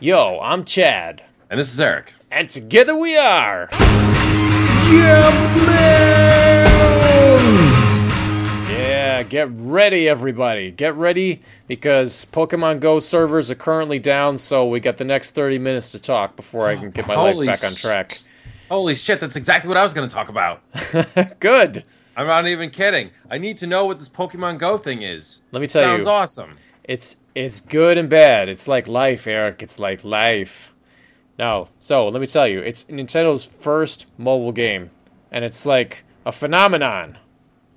Yo, I'm Chad, And this is Eric. and together we are. Yeah, get ready, everybody. Get ready because Pokemon Go servers are currently down, so we got the next 30 minutes to talk before I can get my Holy life back on sh- track. Holy shit, that's exactly what I was going to talk about. Good. I'm not even kidding. I need to know what this Pokemon Go thing is. Let me tell Sounds you. Sounds awesome. It's it's good and bad. It's like life, Eric. It's like life. No, so let me tell you, it's Nintendo's first mobile game, and it's like a phenomenon.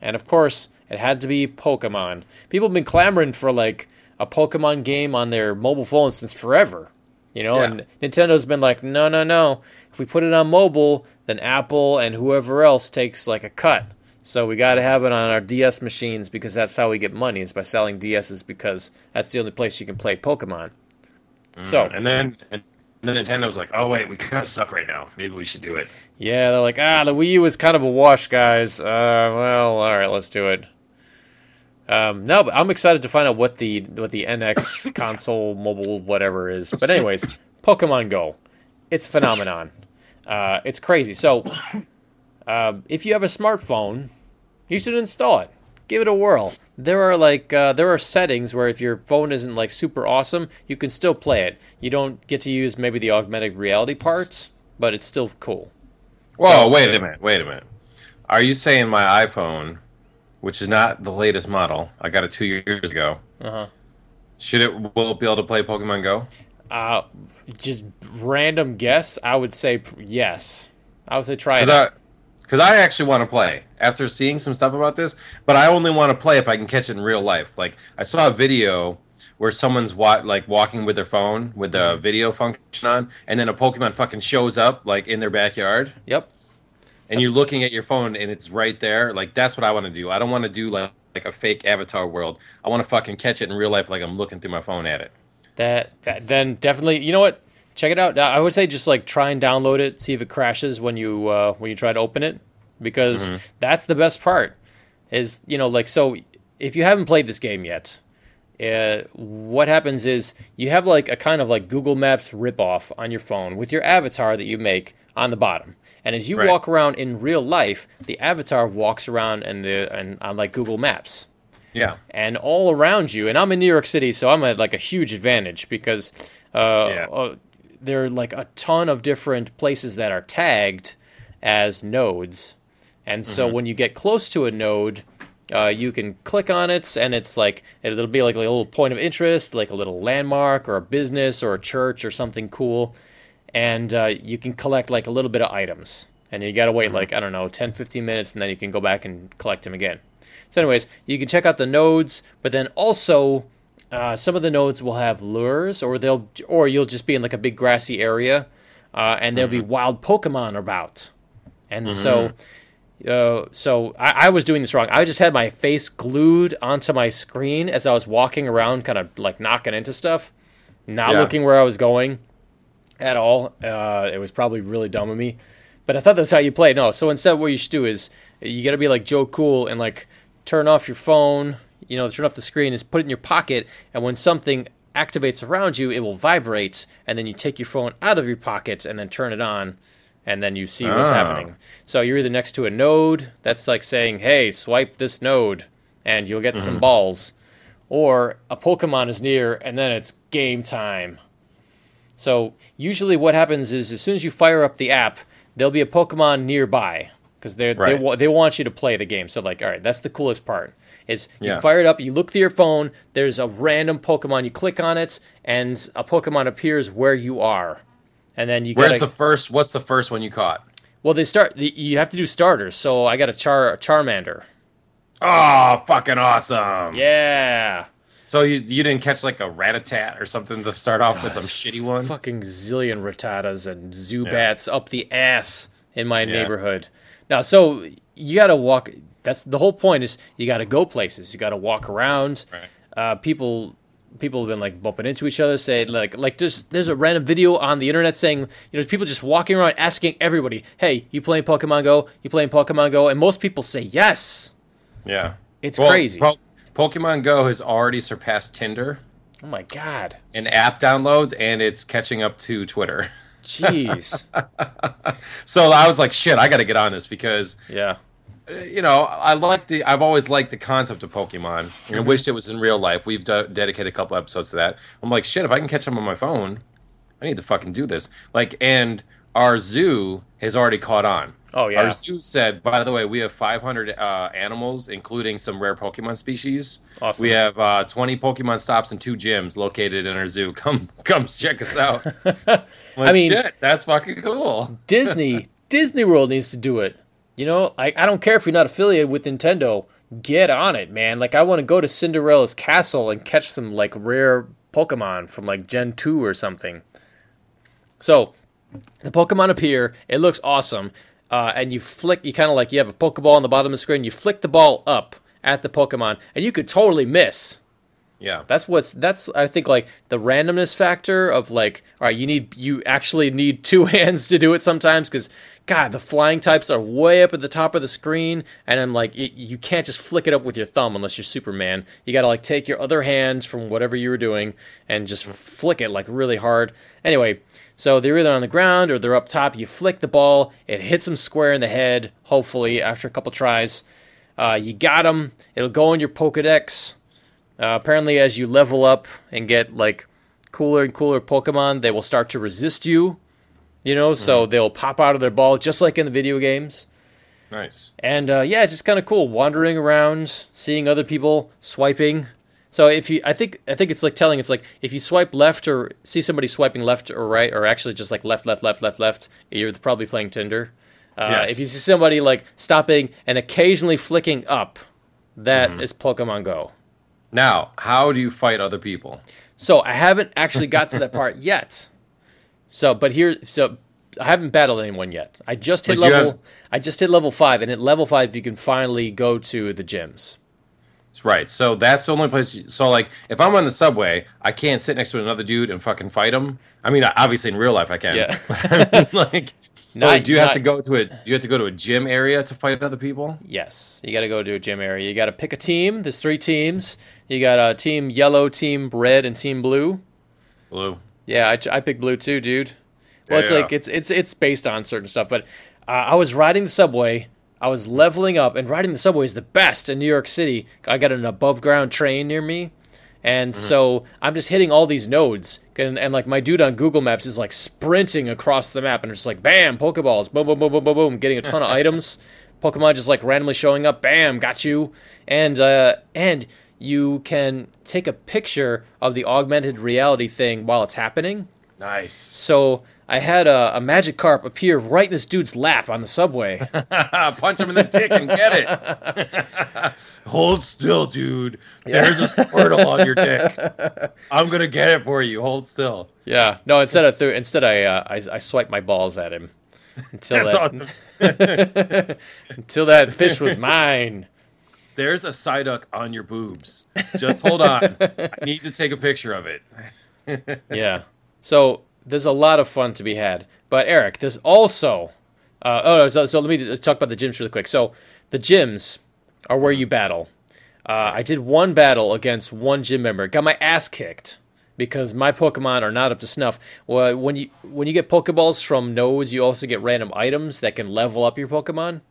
And of course, it had to be Pokemon. People have been clamoring for like a Pokemon game on their mobile phones since forever. You know, Yeah. and Nintendo's been like, no, no, no. If we put it on mobile, then Apple and whoever else takes like a cut. So we got to have it on our DS machines because that's how we get money is by selling DSs because that's the only place you can play Pokemon. So And then and then Nintendo was like, "Oh wait, we kind of suck right now. Maybe we should do it." yeah, they're like, ah, the Wii U is kind of a wash, guys. Uh, well, all right, let's do it. Um, no, but I'm excited to find out what the what the NX console, mobile, whatever is. But anyways, Pokemon Go, it's a phenomenon. Uh, it's crazy. So, um, if you have a smartphone, you should install it. Give it a whirl. There are like uh, there are settings where if your phone isn't like super awesome, you can still play it. You don't get to use maybe the augmented reality parts, but it's still cool. Whoa, So- wait a minute, wait a minute. Are you saying my iPhone, which is not the latest model, I got it two years ago, Uh-huh. should it will it be able to play Pokemon Go? Uh Just random guess. I would say yes. I would say try it. I, because I actually want to play after seeing some stuff about this, but I only want to play if I can catch it in real life. Like I saw a video where someone's wa- like walking with their phone with the mm-hmm. video function on, and then a Pokemon fucking shows up like in their backyard. Yep. and you're looking at your phone and it's right there like that's what i want to do i don't want to do like, like a fake avatar world i want to fucking catch it in real life like i'm looking through my phone at it That, that then definitely. You know what? Check it out. I would say just like try and download it, see if it crashes when you uh, when you try to open it, because that's the best part. Is you know like so if you haven't played this game yet, uh, what happens is you have like a kind of like Google Maps ripoff on your phone with your avatar that you make on the bottom. And as you Right. walk around in real life, the avatar walks around and the and on like Google Maps yeah and all around you. And I'm in New York City, so I'm at like a huge advantage because uh, Yeah. uh, there are like a ton of different places that are tagged as nodes. And so when you get close to a node, uh, you can click on it, and it's like it'll be like a little point of interest, like a little landmark or a business or a church or something cool, and uh, you can collect like a little bit of items. And you gotta wait like I don't know 10, 15 minutes, and then you can go back and collect them again. So, anyways, you can check out the nodes, but then also uh, some of the nodes will have lures, or they'll, or you'll just be in like a big grassy area, uh, and there'll be wild Pokemon about, and so. Uh, so I, I was doing this wrong. I just had my face glued onto my screen as I was walking around, kind of like knocking into stuff, not Yeah. looking where I was going at all. Uh, it was probably really dumb of me, but I thought that's how you play. No, so instead, what you should do is you got to be like Joe Cool and like turn off your phone. You know, turn off the screen, is put it in your pocket, and when something activates around you, it will vibrate, and then you take your phone out of your pocket and then turn it on, and then you see what's Ah. happening. So you're either next to a node that's like saying, "Hey, swipe this node," and you'll get some balls, or a Pokemon is near, and then it's game time. So usually, what happens is as soon as you fire up the app, there'll be a Pokemon nearby because they they Right. they want you to play the game. So like, all right, that's the coolest part. Is you Yeah. fire it up, you look through your phone, there's a random Pokemon, you click on it, and a Pokemon appears where you are, and then you where's gotta, the first what's the first one you caught well they start you have to do starters. So I got a Char Charmander. oh fucking awesome Yeah. so you, you didn't catch like a Rattata or something to start off with some shitty one fucking zillion Rattatas and Zubats up the ass in my Yeah. neighborhood. Now, so you got to walk. That's the whole point. Is you got to go places. You got to walk around. Right. Uh, people, people have been like bumping into each other. Saying like, like there's there's a random video on the internet saying you know people just walking around asking everybody, "Hey, you playing Pokemon Go? You playing Pokemon Go?" And most people say yes. yeah It's Well, crazy. Po- pokemon go has already surpassed tinder Oh my god. and app downloads, and it's catching up to Twitter. Jeez. So I was like, shit, I got to get on this because yeah. You know I like the I've always liked the concept of Pokemon. and I wished it was in real life. We've de- dedicated a couple episodes to that. I'm like, shit, if I can catch them on my phone, I need to fucking do this. Like, and our zoo has already caught on. Oh yeah. Our zoo said, by the way, we have 500 uh, animals, including some rare Pokemon species. Awesome. We have uh, 20 Pokemon stops and two gyms located in our zoo. Come, come check us out. I'm mean- shit, that's fucking cool. Disney Disney World needs to do it. You know, like I don't care if you're not affiliated with Nintendo, get on it, man. Like I want to go to Cinderella's castle and catch some like rare Pokemon from like Gen 2 or something. So, the Pokemon appear, it looks awesome. Uh, and you flick, you kind of like you have a Pokeball on the bottom of the screen, you flick the ball up at the Pokemon, and you could totally miss. Yeah. That's what's that's I think like the randomness factor of like all right you need you actually need two hands to do it sometimes because God the flying types are way up at the top of the screen and I'm like it, you can't just flick it up with your thumb unless you're Superman. You got to like take your other hand from whatever you were doing and just flick it like really hard. Anyway so they're either on the ground or they're up top. You flick the ball it hits them square in the head hopefully after a couple tries. Uh, you got them it'll go in your Pokedex. Uh, apparently, as you level up and get like cooler and cooler Pokemon, they will start to resist you. You know, so they'll pop out of their ball just like in the video games. Nice. And uh, yeah, just kind of cool wandering around, seeing other people swiping. So if you, I think, I think it's like telling. It's like if you swipe left or see somebody swiping left or right, or actually just like left, left, left, left, left, you're probably playing Tinder. Uh, Yes. If you see somebody like stopping and occasionally flicking up, that is Pokemon Go. Now, how do you fight other people? So I haven't actually got to that part yet. So, but here, so I haven't battled anyone yet. I just hit But level. have- I just hit level five, and at level five, you can finally go to the gyms. Right. So that's the only place. You, so like, if I'm on the subway, I can't sit next to another dude and fucking fight him. I mean, obviously in real life I can. Yeah. I mean, like, Not- oh, do you have to go to a? Do you have to go to a gym area to fight other people? Yes, you got to go to a gym area. You got to pick a team. There's three teams. You got a team yellow, team red, and team blue. Blue. Yeah, I, I picked blue too, dude. Well, it's Yeah. like it's it's it's based on certain stuff. But uh, I was riding the subway. I was leveling up, and riding the subway is the best in New York City. I got an above ground train near me, and so I'm just hitting all these nodes, and, and like my dude on Google Maps is like sprinting across the map, and it's like bam, Pokeballs, boom, boom, boom, boom, boom, boom, getting a ton of items. Pokemon just like randomly showing up, bam, got you, and uh, and you can take a picture of the augmented reality thing while it's happening. Nice. So I had a, a Magikarp appear right in this dude's lap on the subway. Punch him in the dick and get it. Hold still, dude. There's a Squirtle on your dick. I'm gonna get it for you. Hold still. yeah, no. Instead, of threw, instead I, uh, I I swiped my balls at him until That's that awesome. until that fish was mine. There's a Psyduck on your boobs. Just hold on. I need to take a picture of it. Yeah. So there's a lot of fun to be had. But Eric, there's also uh, oh so, so let me talk about the gyms really quick. So the gyms are where you battle. Uh, I did one battle against one gym member, got my ass kicked because my Pokemon are not up to snuff. Well, when you when you get Pokeballs from nodes, you also get random items that can level up your Pokemon.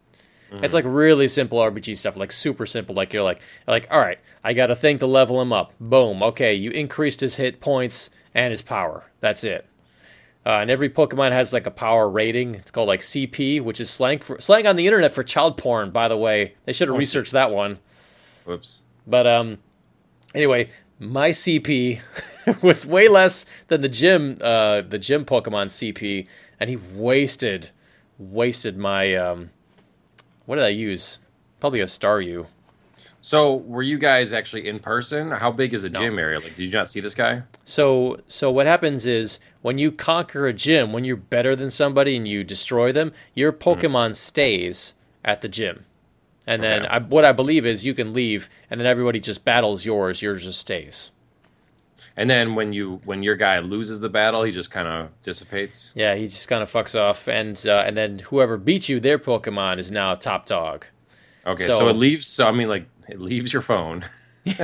It's like really simple RPG stuff, like super simple. Like you're like, like all right, I got a thing to level him up. Boom. Okay, you increased his hit points and his power. That's it. Uh, and every Pokemon has like a power rating. It's called like CP, which is slang for slang on the internet for child porn. By the way, they should have researched that one. Whoops. But um, anyway, my CP was way less than the gym uh the gym Pokemon CP, and he wasted wasted my um. What did I use? Probably a Staryu. So, were you guys actually in person? How big is a gym area? Like, did you not see this guy? So so what happens is when you conquer a gym, when you're better than somebody and you destroy them, your Pokemon stays at the gym. And then Okay. I, what I believe is you can leave, and then everybody just battles yours. Yours just stays. And then when you when your guy loses the battle, he just kind of dissipates. Yeah, he just kind of fucks off, and uh, and then whoever beats you, their Pokemon is now top dog. Okay, So- so, it leaves. So I mean, like, it leaves your phone. well,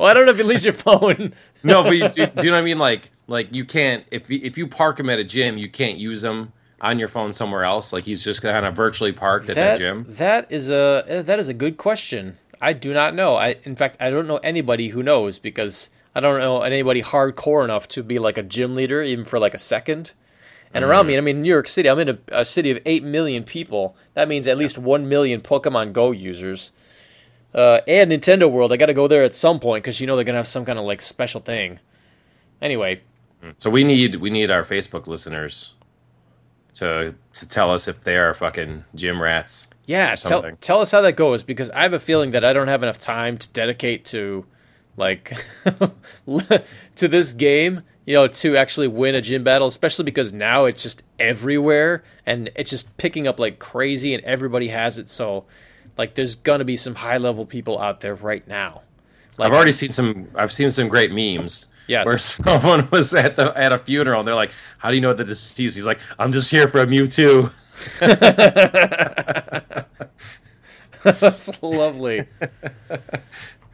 I don't know if it leaves your phone. No, but you, do, do you know what I mean? Like, like you can't if you, if you park him at a gym, you can't use him on your phone somewhere else. Like he's just kind of virtually parked at that, that gym. that is a that is a good question. I do not know. I in fact I don't know anybody who knows because I don't know anybody hardcore enough to be like a gym leader even for like a second. And around mm-hmm. me, I mean, New York City, I'm in a, a city of 8 million people. That means at least 1 million Pokemon Go users. Uh, and Nintendo World, I got to go there at some point because you know they're going to have some kind of like special thing. Anyway, So we need we need our Facebook listeners to to tell us if they are fucking gym rats. yeah, tell, tell us how that goes because I have a feeling that I don't have enough time to dedicate to like to this game, you know, to actually win a gym battle, especially because now it's just everywhere and it's just picking up like crazy and everybody has it. So, like, there's gonna be some high level people out there right now. Like, I've already seen some. I've seen some great memes. Yes. Where someone was at the at a funeral and they're like, "How do you know the deceased?" He's like, "I'm just here for a Mewtwo." That's lovely.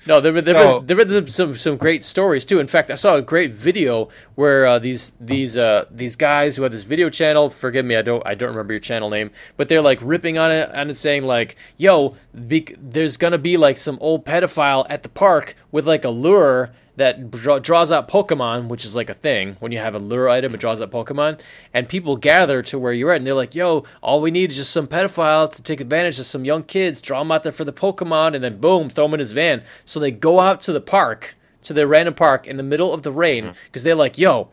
No, there there So- been, there been some some great stories too. In fact, I saw a great video where uh, these these uh, these guys who have this video channel. Forgive me, I don't I don't remember your channel name, but they're like ripping on it and saying like, "Yo, be, there's gonna be like some old pedophile at the park with like a lure." That draw, draws out Pokemon, which is like a thing. When you have a lure item, it draws out Pokemon, and people gather to where you're at, and they're like, "Yo, all we need is just some pedophile to take advantage of some young kids, draw them out there for the Pokemon, and then boom, throw them in his van." So they go out to the park, to their random park in the middle of the rain, mm-hmm. because they're like, "Yo,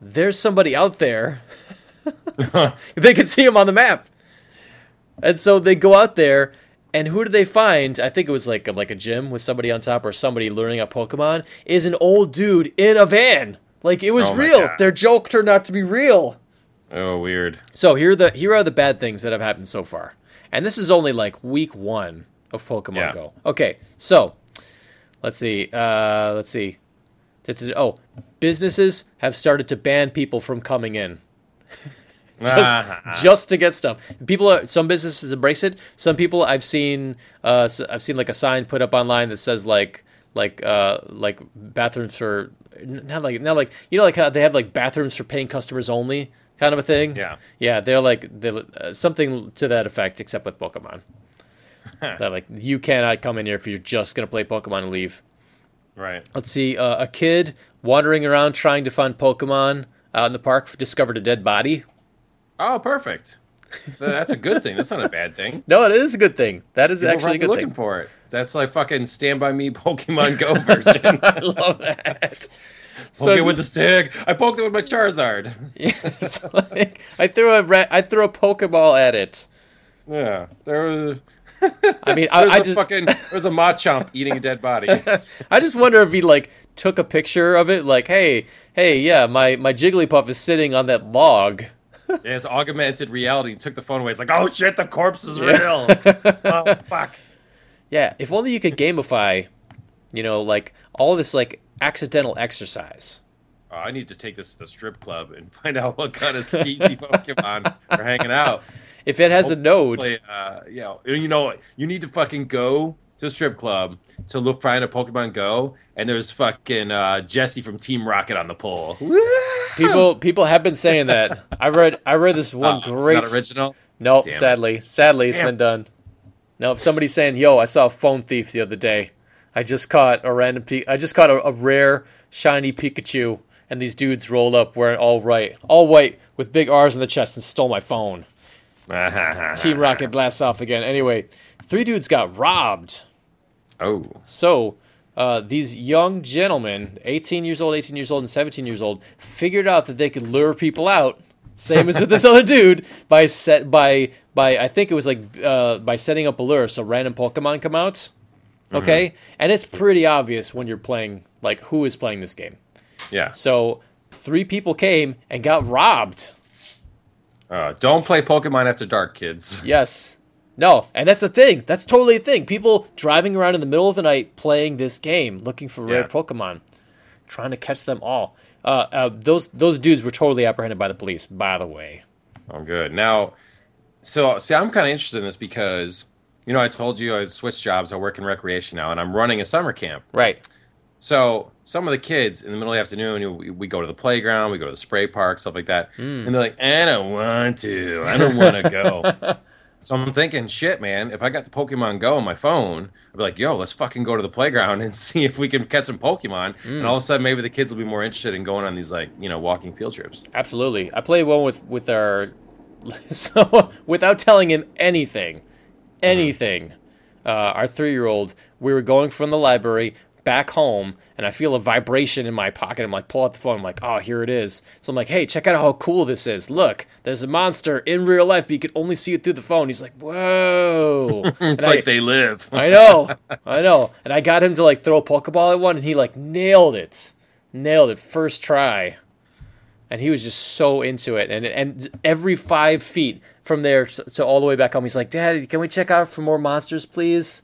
there's somebody out there." they can see him on the map, and so they go out there. And who do they find? I think it was like a, like a gym with somebody on top or somebody learning a Pokemon. Is an old dude in a van. Like it was Oh real. God. Their joke turned out to be real. Oh, weird. So here are the here are the bad things that have happened so far, and this is only like week one of Pokemon Yeah. Go. Okay, so let's see. Uh, let's see. Oh, businesses have started to ban people from coming in just, Ah. just to get stuff. People are some businesses embrace it. Some people I've seen uh, I've seen like a sign put up online that says like like uh like bathrooms for not like not like you know like how they have like bathrooms for paying customers only kind of a thing. Yeah. yeah, they're like they're, uh, something to that effect, except with Pokemon. that like you cannot come in here if you're just gonna play Pokemon and leave. right. Let's see, uh, a kid wandering around trying to find Pokemon out in the park discovered a dead body. Oh, perfect. That's a good thing. That's not a bad thing. No, it is a good thing. That is People actually a good looking thing. for it. That's like fucking Stand by Me Pokemon Go version. I love that. Poke it with the stick. I poked it with my Charizard. it's like I threw a ra- I threw a Pokeball at it. Yeah, there was. I mean, I, There's I just fucking. There was a Machamp eating a dead body. I just wonder if he like took a picture of it, like, hey, hey, yeah, my my Jigglypuff is sitting on that log. Yeah, it's augmented reality. He took the phone away. It's like, oh shit, the corpse is real. oh fuck. Yeah, if only you could gamify, you know, like all this like accidental exercise. Oh, I need to take this to the strip club and find out what kind of skeezy Pokemon are hanging out. If it has a node, uh, yeah, you know, you need to fucking go to a strip club to look find a Pokemon Go, and there's fucking uh, Jessie from Team Rocket on the pole. people people have been saying that. I read I read this one Oh, great not original. Nope, Damn it. sadly. Sadly, it's been done. Nope, somebody's saying, "Yo, I saw a phone thief the other day. I just caught a random pe- I just caught a, a rare shiny Pikachu, and these dudes rolled up wearing all all right, all white with big R's in the chest and stole my phone." Team Rocket blasts off again. Anyway, three dudes got robbed. Oh, So, uh, these young gentlemen, 18 years old, 18 years old, and 17 years old, figured out that they could lure people out, same as with this other dude, by set by by I think it was like uh, by setting up a lure, so random Pokemon come out. Okay, and it's pretty obvious when you're playing like who is playing this game. yeah. So three people came and got robbed. Uh, don't play Pokemon after dark, kids. Yes. No, and that's the thing. That's totally a thing. People driving around in the middle of the night playing this game, looking for rare Yeah. Pokemon, trying to catch them all. Uh, uh, those those dudes were totally apprehended by the police. By the way, Oh, good. Now, so see, I'm kind of interested in this because you know, I told you I switched jobs. I work in recreation now, and I'm running a summer camp. Right. So some of the kids in the middle of the afternoon, you know, we, we go to the playground, we go to the spray park, stuff like that, Hmm. and they're like, "I don't want to. I don't want to go." so I'm thinking, shit, man. If I got the Pokemon Go on my phone, I'd be like, "Yo, let's fucking go to the playground and see if we can catch some Pokemon." Hmm. And all of a sudden, maybe the kids will be more interested in going on these like you know walking field trips. Absolutely. I played one with with our so without telling him anything, anything. Uh, our three year old, we were going from the library back home, and I feel a vibration in my pocket. I'm like, pull out the phone. I'm like, oh, here it is. So I'm like, hey, check out how cool this is. Look, there's a monster in real life, but you can only see it through the phone. He's like, whoa. It's And like I- they live. I know, I know. And I got him to like throw a Pokeball at one, and he like nailed it, nailed it first try. And he was just so into it. And and every five feet from there to, all the way back home, he's like, "Dad, can we check out for more monsters, please?"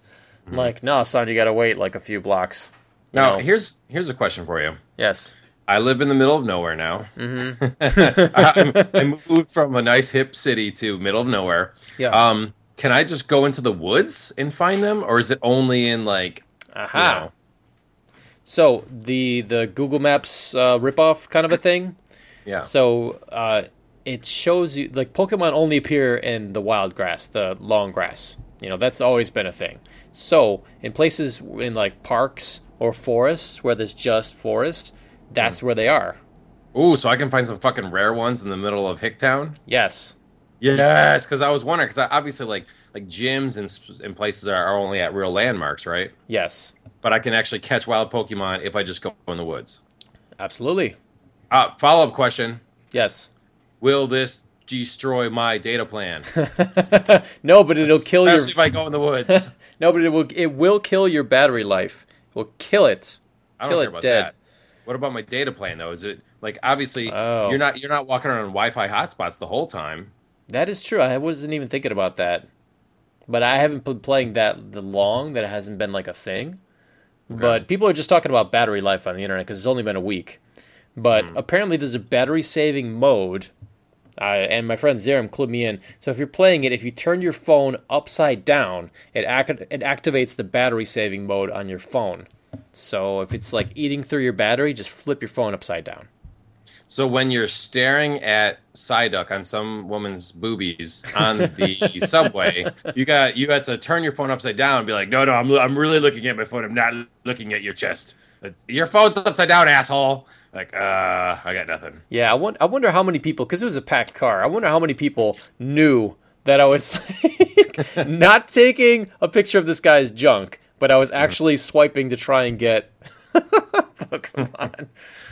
I'm like, "No, son, you gotta wait like a few blocks." Now, know? here's here's a question for you. yes, I live in the middle of nowhere now. Mm-hmm. I, I moved from a nice hip city to middle of nowhere. yeah, Um, can I just go into the woods and find them, or is it only in like aha. you know? So the the Google Maps uh, ripoff kind of a thing. Yeah. So uh, it shows you like Pokemon only appear in the wild grass, the long grass. You know that's always been a thing. So in places in like parks or forests where there's just forest, that's where they are. Ooh, so I can find some fucking rare ones in the middle of Hicktown. Yes. Yes, because I was wondering because obviously like like gyms and and places are, only at real landmarks, right? Yes. But I can actually catch wild Pokemon if I just go in the woods. Absolutely. Uh, Follow up question: Yes. Will this destroy my data plan? no, but it'll kill your. Especially if I go in the woods. No, but it will. It will kill your battery life. It will kill it. I don't Kill care it about dead. that. What about my data plan though? Is it like obviously Oh. you're not you're not walking around Wi-Fi hotspots the whole time? That is true. I wasn't even thinking about that. But I haven't been playing that the long that it hasn't been like a thing. But people are just talking about battery life on the internet because it's only been a week. But hmm. apparently, there's a battery saving mode. Uh, and my friend Zerum clued me in. So if you're playing it, if you turn your phone upside down, it ac- it activates the battery saving mode on your phone. So if it's like eating through your battery, just flip your phone upside down. So when you're staring at Psyduck on some woman's boobies on the subway, you got you got to turn your phone upside down and be like, no, no, I'm I'm really looking at my phone. I'm not looking at your chest. Your phone's upside down, asshole. Like, uh, I got nothing. Yeah, I, won- I wonder how many people, because it was a packed car, I wonder how many people knew that I was like, not taking a picture of this guy's junk, but I was actually swiping to try and get Pokemon.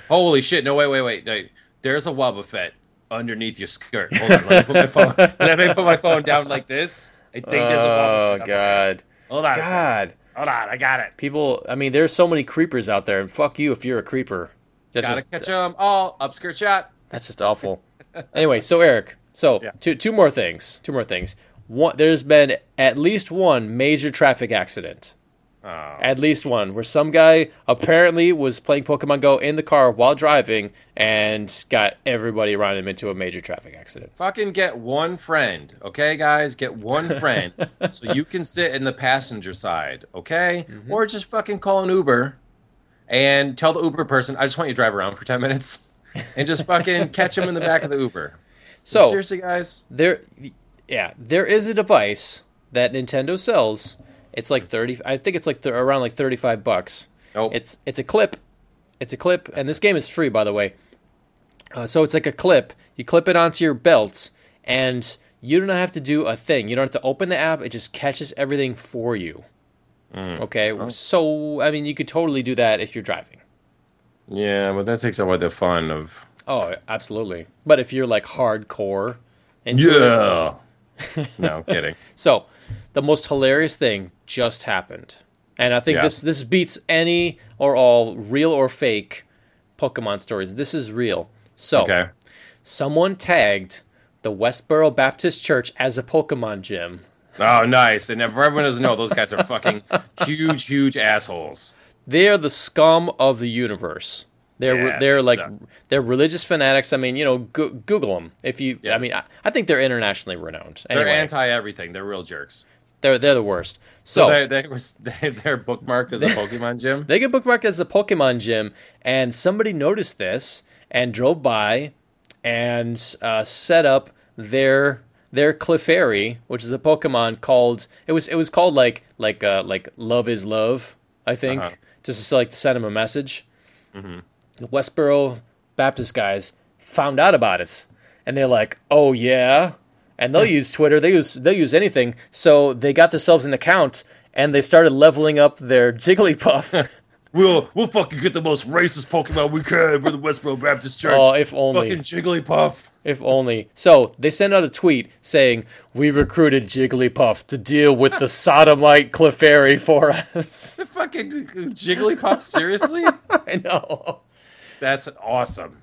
Holy shit! No, wait, wait, wait. wait. There's a Wobbuffet underneath your skirt. Hold on, let me put my phone. Let me put my phone down like this. I think there's a Oh, Wobbuffet. there. God. Hold on. God. Hold on. I got it. People, I mean, there's so many creepers out there, and fuck you if you're a creeper. That's Gotta just, catch them all. Upskirt shot. That's just awful. anyway, so Eric, so Yeah. two two more things. Two more things. One, there's been at least one major traffic accident. Oh, At least one where some guy apparently was playing Pokemon Go in the car while driving and got everybody around him into a major traffic accident. Fucking get one friend, okay, guys? Get one friend so you can sit in the passenger side, okay? Mm-hmm. Or just fucking call an Uber and tell the Uber person, I just want you to drive around for 10 minutes and just fucking catch him in the back of the Uber. So Seriously, guys? there, yeah, there is a device that Nintendo sells. It's like thirty. I think it's like th- around like thirty-five bucks. Nope. It's it's a clip. It's a clip, and this game is free, by the way. Uh, so it's like a clip. You clip it onto your belt, and you don't have to do a thing. You don't have to open the app. It just catches everything for you. Mm. Okay, so I mean, you could totally do that if you're driving. yeah, but that takes away the fun of. Oh, absolutely. But if you're like hardcore, it- Yeah. no, I'm kidding. So, the most hilarious thing just happened, and I think Yeah. this this beats any or all real or fake Pokemon stories. This is real. So, Okay. someone tagged the Westboro Baptist Church as a Pokemon gym. Oh, nice. And everyone doesn't know, those guys are fucking huge, huge assholes. They are the scum of the universe. They're Yeah, they're they like suck. they're religious fanatics. I mean, you know, go, Google them if you. Yeah. I mean, I, I think they're internationally renowned. They're anti everything. They're real jerks. They're they're the worst. So, So, they, they were they, they're bookmarked as a Pokemon gym. they get bookmarked as a Pokemon gym, and somebody noticed this and drove by and uh, set up their their Clefairy, which is a Pokemon called it was it was called like like uh, like Love is Love, I think, Uh-huh. just to like to send him a message. The Westboro Baptist guys found out about it, and they're like, "Oh yeah," and they'll use Twitter. They use they use anything. So they got themselves an account, and they started leveling up their Jigglypuff. We'll we'll fucking get the most racist Pokemon we can. We're the Westboro Baptist Church. oh, if only. fucking Jigglypuff. If only. So they sent out a tweet saying, "We recruited Jigglypuff to deal with the sodomite Clefairy for us." The fucking Jigglypuff. Seriously? I know. That's awesome.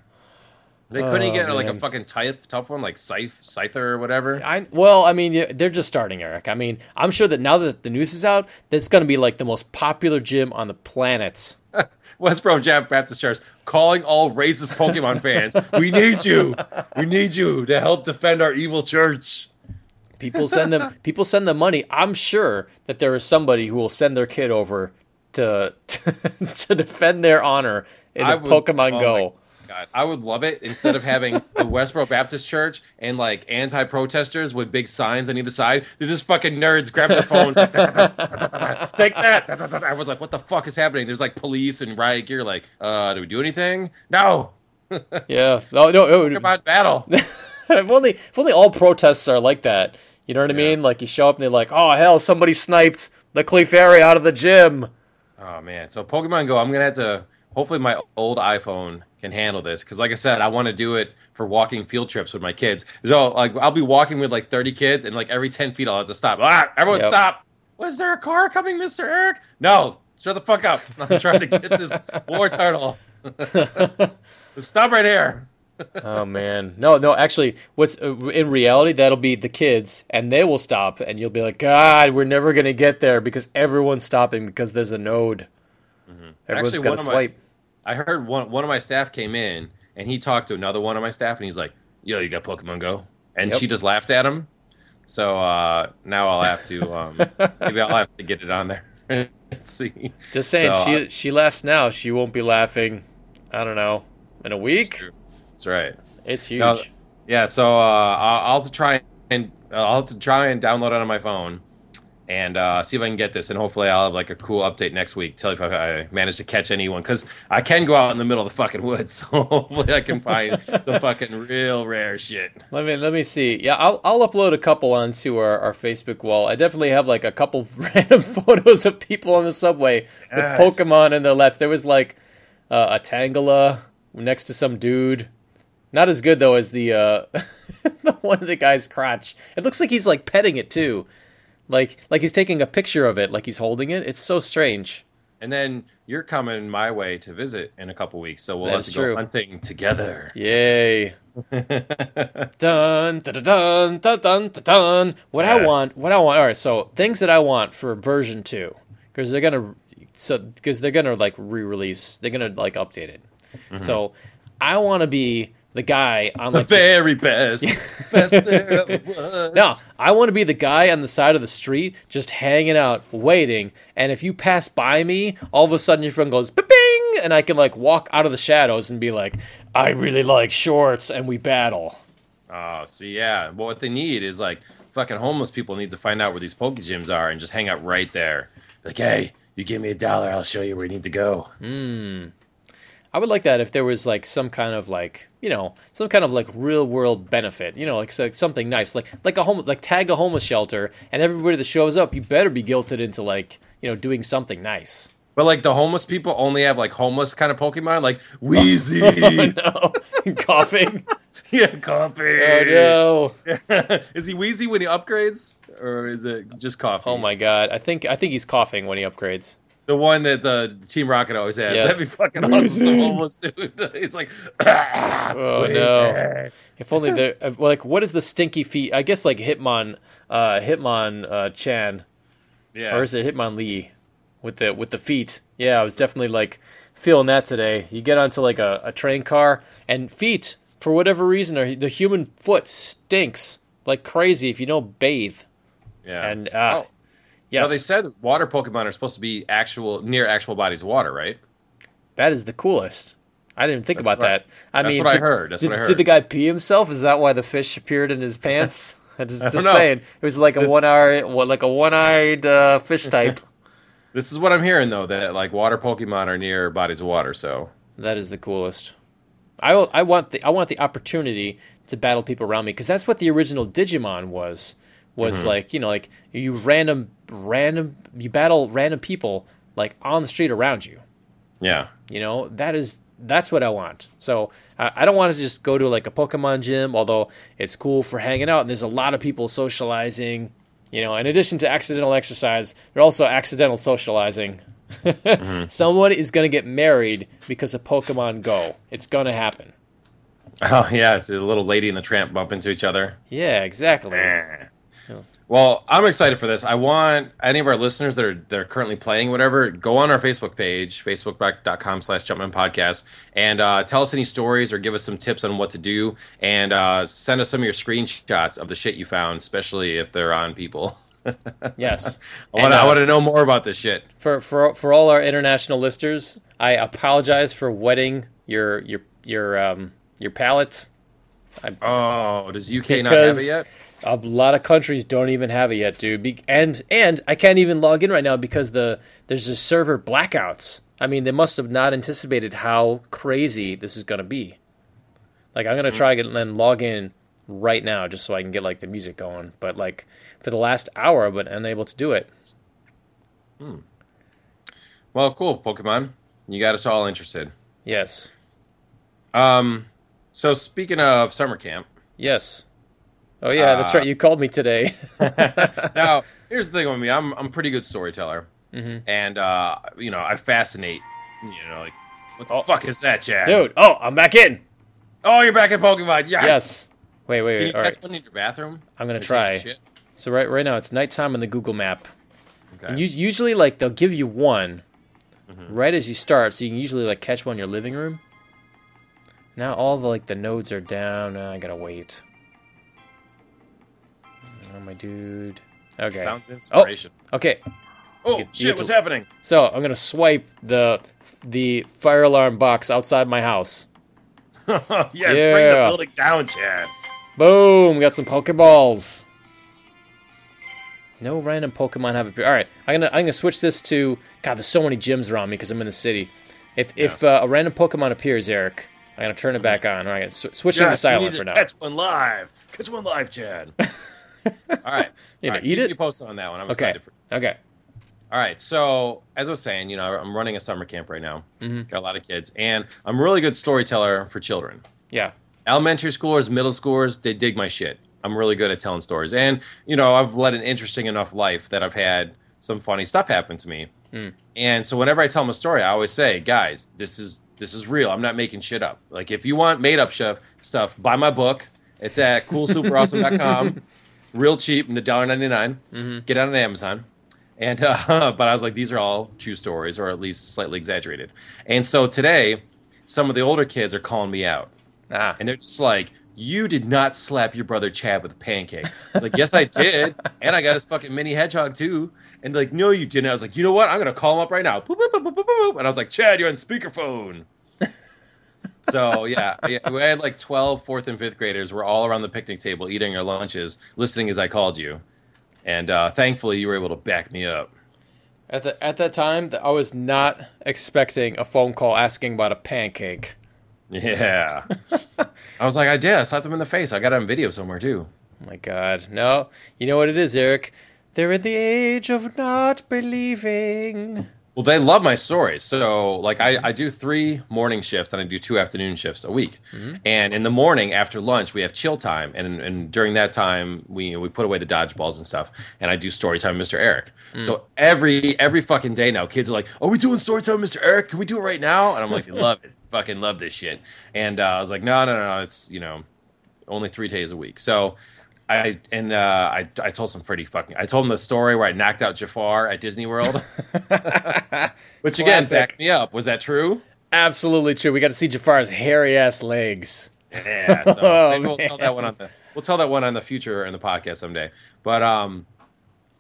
They couldn't Oh, get like a fucking tough, tough one like Scythe, Scyther or whatever. I well, I mean, they're just starting, Eric. I mean, I'm sure that now that the news is out, that's going to be like the most popular gym on the planet. Westboro Jap Baptist Church calling all racist Pokemon fans. We need you. We need you to help defend our evil church. People send them. people send them money. I'm sure that there is somebody who will send their kid over to to, defend their honor in I the would- Pokemon oh Go. God, I would love it instead of having the Westboro Baptist Church and like anti-protesters with big signs on either side. They're just fucking nerds grab their phones. like, Take that! I was like, what the fuck is happening? There's like police and riot gear. Like, uh, do we do anything? No. Yeah. No, no, no. About battle. if only if only all protests are like that. You know what I Yeah. mean? Like you show up and they're like, "Oh hell, somebody sniped the Clefairy out of the gym." Oh man, so Pokemon Go, I'm gonna have to. Hopefully, my old iPhone can handle this because, like I said, I want to do it for walking field trips with my kids. So, like, I'll be walking with like 30 kids, and like every 10 feet, I'll have to stop. Ah, everyone, Yep. stop! Was there a car coming, Mister Eric? No, shut the fuck up! I'm trying to get this Wartortle. stop right here. oh man, no, no. Actually, what's uh, in reality that'll be the kids, and they will stop, and you'll be like, "God, we're never gonna get there because everyone's stopping because there's a node. Everyone's Actually, got one to of my- swipe." I heard one one of my staff came in and he talked to another one of my staff and he's like, "Yo, you got Pokemon Go?" And Yep. she just laughed at him. So uh, now I'll have to um, maybe I'll have to get it on there and see. Just saying, So, she uh, she laughs now. She won't be laughing. I don't know in a week. That's right. It's huge. No, Yeah, so uh, I'll, I'll try and I'll have to try and download it on my phone and uh, see if I can get this, and hopefully I'll have like a cool update next week. Tell you if I, I manage to catch anyone because I can go out in the middle of the fucking woods, so hopefully I can find some fucking real rare shit. Let me let me see. Yeah, I'll I'll upload a couple onto our, our Facebook wall. I definitely have like a couple random photos of people on the subway Yes. with Pokemon in their left. There was like uh, a Tangela next to some dude. Not as good though as the uh, the one of the guy's crotch. It looks like he's like petting it too, like like he's taking a picture of it, like he's holding it. It's so strange. And then you're coming my way to visit in a couple weeks, so we'll That have to true. go hunting together. Yay. dun, dun, dun, dun, dun, dun, dun. What I want, what I want. All right, so things that I want for version two, because they're gonna, so because they're gonna like re-release, they're gonna like update it. Mm-hmm. So I want to be the guy on the like this- very best, best no, I want to be the guy on the side of the street just hanging out, waiting. And if you pass by me, all of a sudden your phone goes bing, and I can like walk out of the shadows and be like, I really like shorts, and we battle. Oh, see, yeah. Well, what they need is like fucking homeless people need to find out where these poke gyms are and just hang out right there. Like, hey, you give me a dollar, I'll show you where you need to go. Hmm. I would like that if there was like some kind of like you know some kind of like real world benefit. You know, like, so- something nice, like like a home like tag a homeless shelter, and everybody that shows up, you better be guilted into like you know doing something nice. But like the homeless people only have like homeless kind of Pokemon, like Wheezy. no, Koffing. yeah, coffee. Oh no. Oh, is he Wheezy when he upgrades, or is it just coffee? Oh my god. I think I think he's Koffing when he upgrades. The one that the Team Rocket always had. Yes. That'd be fucking awesome. Some homeless dude. It's like, Oh no. If only there uh, like what is the stinky feet? I guess like Hitmon uh Hitmon uh Chan Yeah. or is it Hitmonlee with the with the feet? Yeah, I was definitely like feeling that today. You get onto like a, a train car and feet for whatever reason are the human foot stinks like crazy if you don't bathe. yeah. And uh, Oh, Yes, Now they said water Pokemon are supposed to be actual near actual bodies of water, right? that is the coolest. I didn't think That's about I- that. I that's mean, what I did- heard. That's did, what I Did the guy pee himself? Is that why the fish appeared in his pants? I just, don't just know. saying, it was like a one eye, like a one eyed uh, fish type. This is what I'm hearing though that like water Pokemon are near bodies of water. So That is the coolest. I, I want the I want the opportunity to battle people around me because that's what the original Digimon was. Was Mm-hmm. like you know like you random random you battle random people like on the street around you. yeah, You know that is that's what I want. So I, I don't want to just go to like a Pokemon gym, although it's cool for hanging out and there's a lot of people socializing. You know, in addition to accidental exercise, they're also accidental socializing. Mm-hmm. Someone is going to get married because of Pokemon Go. It's going to happen. oh yeah, the little lady and the tramp bump into each other. Yeah, exactly. Eh. Well, I'm excited for this. I want any of our listeners that are that are currently playing whatever, go on our Facebook page, facebook.com slash jumpman podcast, and uh, tell us any stories or give us some tips on what to do, and uh, send us some of your screenshots of the shit you found, especially if they're on people. Yes. I want to uh, I want to know more about this shit. for for for all our international listeners, I apologize for wetting your your your um your palate. Oh, does UK not have it yet? A lot of countries don't even have it yet, dude. Be- and and I can't even log in right now because the there's just server blackouts. I mean, they must have not anticipated how crazy this is gonna be. Like, I'm gonna try and then log in right now just so I can get like the music going. But like for the last hour, I've been unable to do it. Hmm. Well, cool, Pokemon. You got us all interested. Yes, Um, so speaking of summer camp, yes. Oh yeah, that's Uh, right. You called me today. now here's the thing with me. I'm I'm a pretty good storyteller, and uh, you know I fascinate. You know, like what the fuck is that, Chad? Dude, oh, I'm back in. Oh, you're back in Pokemon. Yes. Yes. Wait, wait, Can you wait. Catch right. one in your bathroom? I'm gonna Or take a try. So right, right now it's nighttime on the Google Map. Okay. And us- usually, like they'll give you one Mm-hmm. right as you start, so you can usually like catch one in your living room. Now all the like the nodes are down. Now I gotta wait. Oh my dude. Okay. Sounds inspiration. Oh, Okay. Oh, get shit! to- What's happening? So I'm gonna swipe the the fire alarm box outside my house. yes, bring the building down, Chad. Boom! We got some Pokeballs. No random Pokemon have appeared. All right, I'm gonna I'm gonna switch this to God. There's so many gyms around me because I'm in the city. If if uh, a random Pokemon appears, Eric, I'm gonna turn it back on. All right, sw- switching to Yes, we need silent for now. catch one live. Catch one live, Chad. All right. You All know, right, eat keep it? you posted on that one. I'm Okay. excited for. Okay. All right. So as I was saying, you know, I'm running a summer camp right now. Mm-hmm. Got a lot of kids, and I'm a really good storyteller for children. Yeah. Elementary schoolers, middle schoolers, they dig my shit. I'm really good at telling stories, and you know, I've led an interesting enough life that I've had some funny stuff happen to me. Hmm. And so whenever I tell them a story, I always say, guys, this is this is real. I'm not making shit up. Like if you want made up stuff, stuff, buy my book. It's at coolsuperawesome.com. Real cheap, $1.99. Mm-hmm. Get it on Amazon. And uh, but I was like, these are all true stories, or at least slightly exaggerated. And so today, some of the older kids are calling me out, Ah. and they're just like, "You did not slap your brother Chad with a pancake." I was like, "Yes, I did, and I got his fucking mini hedgehog too." And like, "No, you didn't." I was like, "You know what? I'm gonna call him up right now." Boop, boop, boop, boop, boop, boop. And I was like, "Chad, you're on speakerphone." So yeah, yeah, we had like 12 fourth and fifth graders. We're all around the picnic table eating our lunches, listening as I called you, and uh, thankfully you were able to back me up. At the at that time, I was not expecting a phone call asking about a pancake. Yeah. I was like, I did. I slapped them in the face. I got it on video somewhere too. Oh my God, no! You know what it is, Eric? They're in the age of not believing. Well, they love my stories. So, like, I, I do three morning shifts and I do two afternoon shifts a week. And in the morning after lunch, we have chill time. And, and during that time, we we put away the dodgeballs and stuff. And I do story time, with Mr. Eric. So every every fucking day now, kids are like, "Are we doing story time, with Mr. Eric? Can we do it right now?" And I'm like, "Love it, fucking love this shit." And uh, I was like, "No, no, no, no. It's you know, only three days a week." So. I and uh, I I told some pretty fucking. I told him the story where I knocked out Jafar at Disney World. Which again, Classic. back me up. Was that true? Absolutely true. We got to see Jafar's hairy ass legs. Yeah. So Oh, we'll tell that one on the we'll tell that one on the future in the podcast someday. But um,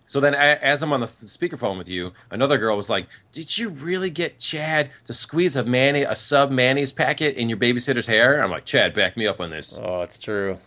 So then, as I'm on the speakerphone with you, another girl was like, "Did you really get Chad to squeeze a mayonnaise, a sub mayonnaise packet in your babysitter's hair?" I'm like, "Chad, back me up on this." Oh, it's true.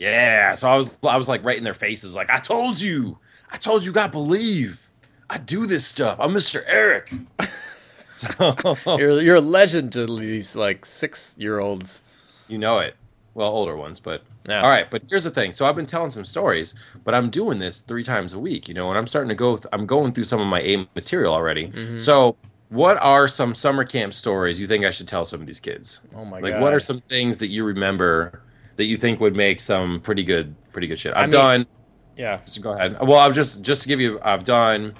Yeah. So I was, I was like right in their faces, like, "I told you, I told you, got believe, I do this stuff. I'm Mr. Eric." so You're you're a legend to these like six year olds. you know it. Well, older ones, but Yeah. all right. But here's the thing. So I've been telling some stories, but I'm doing this three times a week. You know, and I'm starting to go. Th- I'm going through some of my A material already. Mm-hmm. So, what are some summer camp stories you think I should tell some of these kids? Oh my like, god. Like, what are some things that you remember that you think would make some pretty good, pretty good shit? I I've mean- done. Yeah. Just go ahead. Well, I've just just to give you. I've done.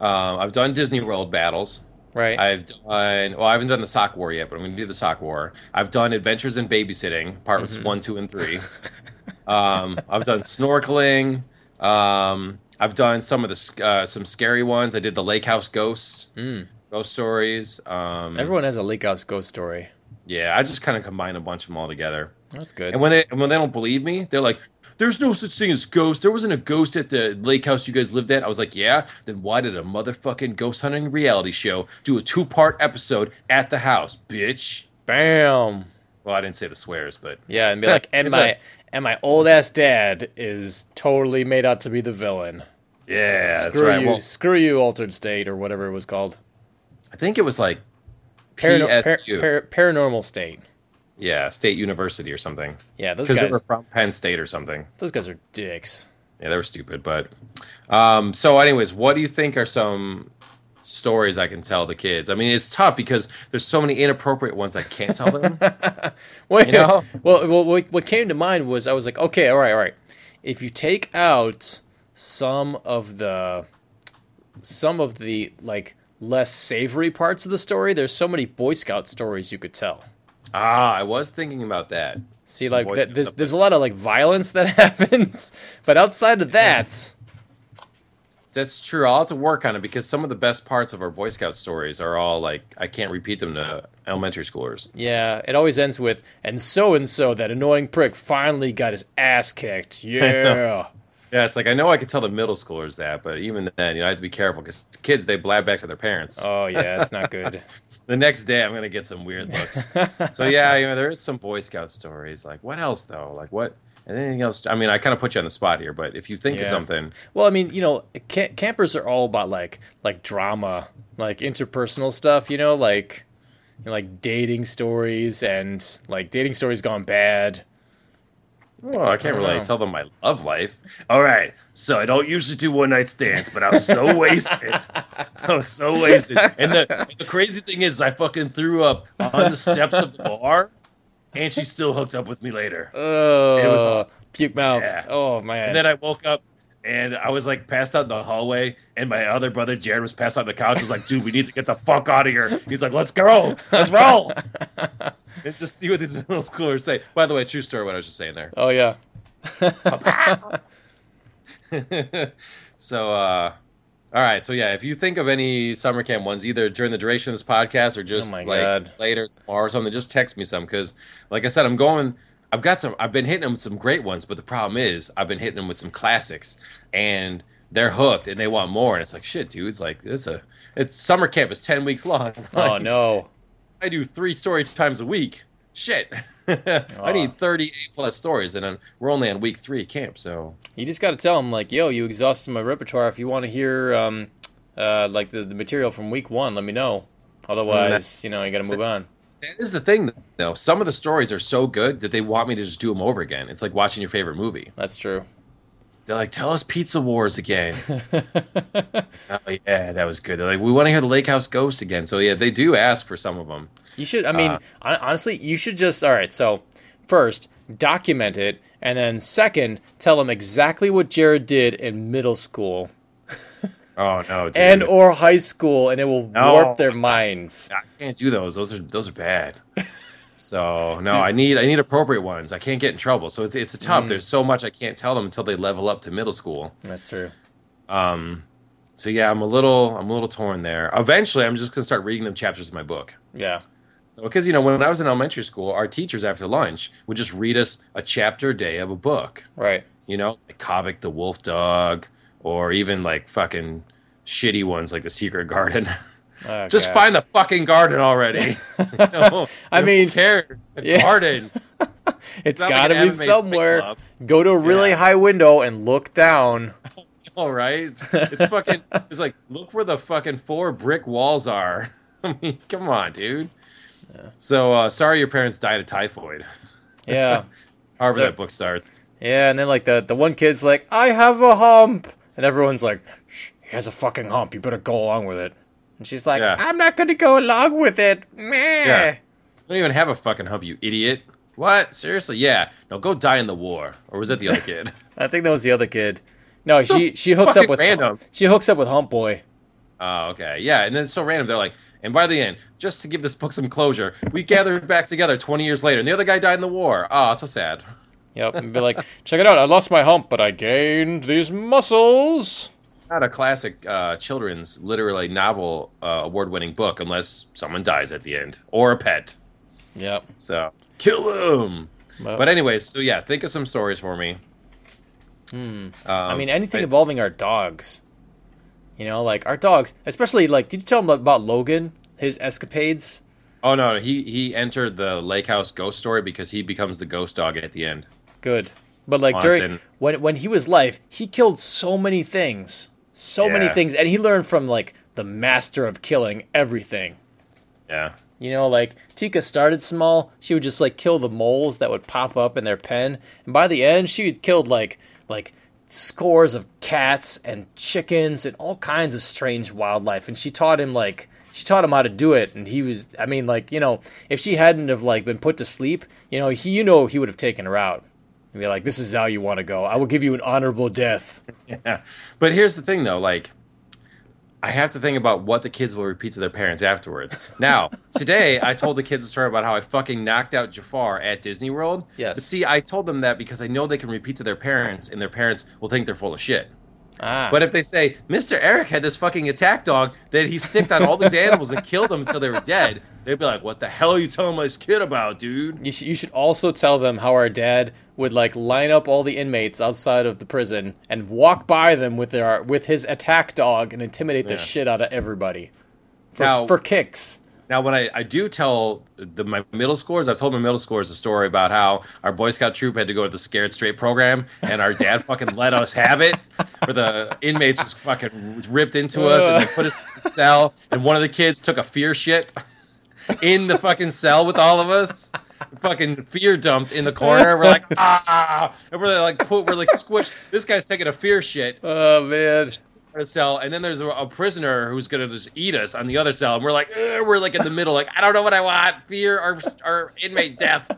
Um, I've done Disney World battles. Right. I've done. Well, I haven't done the sock war yet, but I'm going to do the sock war. I've done Adventures in Babysitting, parts Mm-hmm. one, two, and three. um, I've done snorkeling. Um, I've done some of the uh, some scary ones. I did the Lake House Ghosts, Mm. ghost stories. Um, Everyone has a Lake House ghost story. yeah, I just kind of combine a bunch of them all together. That's good. And when they when they don't believe me, they're like, "There's no such thing as ghosts. There wasn't a ghost at the lake house you guys lived at." I was like, "Yeah." Then why did a motherfucking ghost hunting reality show do a two part episode at the house, bitch? Bam. Well, I didn't say the swears, but Yeah, and be like, and my like- and my old ass dad is totally made out to be the villain. yeah, screw right. you, Well, screw you, altered state or whatever it was called. I think it was like Parano- PSU, par- par- paranormal state. Yeah, State University or something, Yeah, those because they were from Penn State or something. Those guys are dicks. Yeah, they were stupid, but um, so anyways, what do you think are some stories I can tell the kids? I mean, it's tough because there's so many inappropriate ones I can't tell them. Wait, You know? well, well, what what came to mind was I was like, okay, all right, all right. If you take out some of the some of the like less savory parts of the story, there's so many Boy Scout stories you could tell. Ah, I was thinking about that. See, Some like there's, there's a lot of like violence that happens, but outside of that, That's true. I'll have to work on it because some of the best parts of our Boy Scout stories are all like I can't repeat them to elementary schoolers. yeah, it always ends with and so and so that annoying prick finally got his ass kicked. Yeah. Yeah, it's like I know I could tell the middle schoolers that, but even then, you know, I have to be careful because kids they blab back to their parents. oh yeah, it's not good. The next day, I'm gonna get some weird looks. so yeah, you know, there is some Boy Scout stories. Like what else though? Like what? Anything else? I mean, I kind of put you on the spot here, but if you think of something, Well, I mean, you know, ca- campers are all about like like drama, like interpersonal stuff. You know, like you know, like dating stories and like dating stories gone bad. Well, I can't I really know. tell them my love life. All right, so I don't usually do one night stands, but I was so wasted. I was so wasted. And the, the crazy thing is, I fucking threw up on the steps of the bar, and she still hooked up with me later. Oh, It was oh, awesome. Puke mouth. Yeah. Oh man. And then I woke up and I was like passed out in the hallway, and my other brother Jared was passed out on the couch. I was like, dude, we need to get the fuck out of here. He's like, let's go, let's roll, and just see what these middle schoolers say. By the way, true story. What I was just saying there. oh yeah. so, uh, all right. So yeah, if you think of any summer camp ones, either during the duration of this podcast or just Oh like God. later tomorrow or something, just text me some because, like I said, I'm going. I've got some. I've been hitting them with some great ones, but the problem is I've been hitting them with some classics, and they're hooked and they want more. And it's like shit, dude. It's like it's a. It's summer camp is ten weeks long. Oh no. I do three story times a week. Shit. I need 38 plus stories, and then we're only on week three camp. So You just got to tell them like, yo, you exhausted my repertoire. If you want to hear um, uh, like the, the material from week one, let me know. Otherwise, you know, you got to move on. that is the thing, though. Some of the stories are so good that they want me to just do them over again. It's like watching your favorite movie. That's true. They're like, "Tell us Pizza Wars again." oh yeah, that was good. They're like, "We want to hear the Lake House Ghost again." So yeah, they do ask for some of them. You should. I mean, Uh, honestly, you should just. All right. So, first, document it, and then second, tell them exactly what Jared did in middle school Oh no, dude. and or high school, and it will No. warp their minds. I can't do those. Those are those are bad. So no, I need I need appropriate ones. I can't get in trouble. So it's it's tough. There's so much I can't tell them until they level up to middle school. That's true. Um, so yeah, I'm a little I'm a little torn there. Eventually, I'm just gonna start reading them chapters of my book. Yeah. Because you know, when I was in elementary school, our teachers after lunch would just read us a chapter a day of a book. Right. You know, like Kavik the Wolf Dog, or even like fucking shitty ones like the Secret Garden. Oh, Just God. find the fucking garden already. I mean, cares? The yeah. garden. It's like got to an be somewhere. Go to a really Yeah. high window and look down. All right, it's, it's fucking. It's like look where the fucking four brick walls are. I mean, come on, dude. So uh, sorry, your parents died of typhoid. Yeah. However So- that book starts. Yeah, and then like the the one kid's like, "I have a hump," and everyone's like, Shh, "He has a fucking hump. You better go along with it." And she's like, Yeah. "I'm not going to go along with it." Meh. Yeah. You don't even have a fucking hub, you idiot. What? Seriously? Yeah. No, go die in the war. Or was that the other kid? I think that was the other kid. No, So she she hooks up with random. she hooks up with Hump Boy. Oh, okay. Yeah, and then it's so random. They're like, and by the end, just to give this book some closure, we gathered back together 20 years later, and the other guy died in the war. Ah, so sad. Yep, and be like, "Check it out. I lost my hump, but I gained these muscles." It's not a classic uh, children's literary novel uh, award-winning book unless someone dies at the end or a pet. Yep. So kill him. Well, But anyways, so yeah, think of some stories for me. hmm. Um, I mean, anything I- involving our dogs. You know, like our dogs, especially like, did you tell him about Logan, his escapades? Oh no, he he entered the lake house ghost story because he becomes the ghost dog at the end. Good, but like Honestly, during when when he was live, he killed so many things, so many things, and he learned from like the master of killing everything. Yeah. You know, like Tika started small. She would just like kill the moles that would pop up in their pen, and by the end, she had killed like like scores of cats and chickens and all kinds of strange wildlife. And she taught him like she taught him how to do it. And he was, I mean, like you know, if she hadn't have like been put to sleep, you know, he you know he would have taken her out and be like, "This is how you want to go. I will give you an honorable death." Yeah. But here's the thing though, like I have to think about what the kids will repeat to their parents afterwards. Now, today I told the kids a story about how I fucking knocked out Jafar at Disney World. Yes. But see, I told them that because I know they can repeat to their parents and their parents will think they're full of shit. Ah, But if they say, Mr. Eric had this fucking attack dog that he sicked on all these animals and killed them until they were dead, they'd be like, What the hell are you telling this kid about, dude? You should, you should also tell them how our dad would like line up all the inmates outside of the prison and walk by them with their with his attack dog and intimidate the Yeah. shit out of everybody for, Now- for kicks. Now, when I, I do tell the, my middle scores, I've told my middle scores a story about how our Boy Scout troop had to go to the Scared Straight program, and our dad fucking let us have it, where the inmates just fucking ripped into us and they put us in the cell, and one of the kids took a fear shit in the fucking cell with all of us. Fucking fear dumped in the corner. We're like, ah, and we're like, put, we're like squished. This guy's taking a fear shit Oh man, a cell, and then there's a, a prisoner who's gonna just eat us on the other cell, and we're like, we're like in the middle, like I don't know what I want, fear or or inmate death.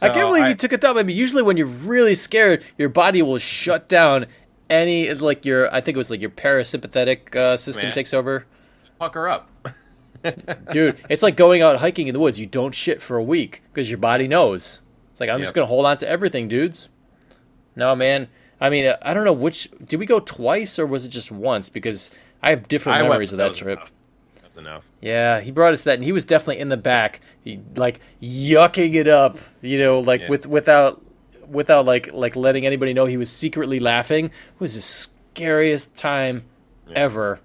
I can't believe you took a dump. I mean, usually when you're really scared, your body will shut down any like your I think it was like your parasympathetic uh, system Man. takes over. pucker up. Dude, it's like going out hiking in the woods. You don't shit for a week because your body knows. It's like I'm just gonna hold on to everything, dudes. No, man. I mean, uh, I don't know which. Did we go twice or was it just once? Because I have different I memories of that that trip. enough. That's enough. Yeah, he brought us that, and he was definitely in the back, he, like yucking it up. You know, like Yeah. with without without like like letting anybody know he was secretly laughing. It was the scariest time ever,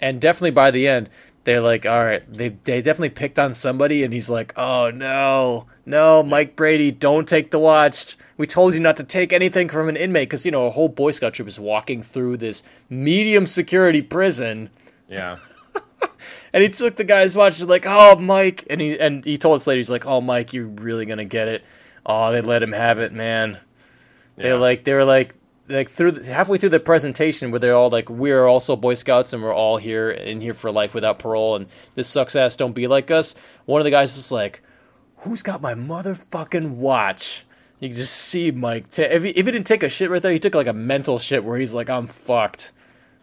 and definitely by the end, they're like, all right, they they definitely picked on somebody, and he's like, oh no, no, Mike Brady, don't take the watch. We told you not to take anything from an inmate because you know a whole Boy Scout troop is walking through this medium security prison. Yeah. And he took the guy's watch. He's like, "Oh, Mike," and he and he told us later, he's like, "Oh, Mike, you're really gonna get it." Oh, they let him have it, man. They like they were like like through the, halfway through the presentation where they're all like, "We're also Boy Scouts and we're all here in here for life without parole." And this sucks ass don't be like us. One of the guys is like, "Who's got my motherfucking watch?" You can just see Mike. if, he, if he didn't take a shit right there, he took like a mental shit where he's like, "I'm fucked."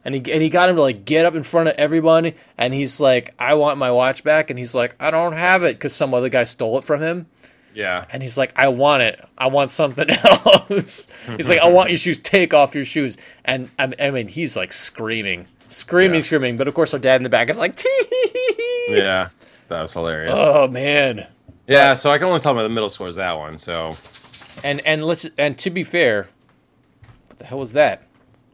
and he and he got him to like get up in front of everyone, and he's like, "I want my watch back," and he's like, "I don't have it" because some other guy stole it from him, Yeah. and he's like, "I want it. I want something else." he's like, "I want your shoes. Take off your shoes." And I I mean, he's like screaming, screaming, Yeah. screaming. But of course, our dad in the back is like, "Tee." Yeah. That was hilarious. Oh man. yeah. So I can only tell my the middle scores that one. So And and let's and to be fair, what the hell was that?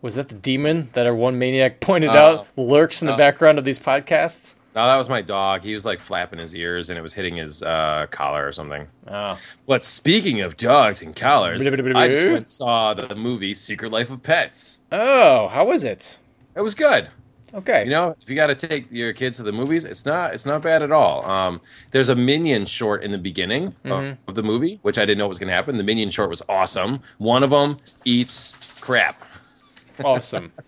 Was that the demon that our one maniac pointed Oh. out lurks in the Oh. background of these podcasts? No, that was my dog. He was like flapping his ears and it was hitting his uh, collar or something. Oh, But speaking of dogs and collars, I just went and saw the movie Secret Life of Pets. oh, how was it? It was good. Okay. You know, if you got to take your kids to the movies, it's not it's not bad at all. Um, there's a Minion short in the beginning of- Mm-hmm. of the movie, which I didn't know was going to happen. The Minion short was awesome. One of them eats crap. awesome.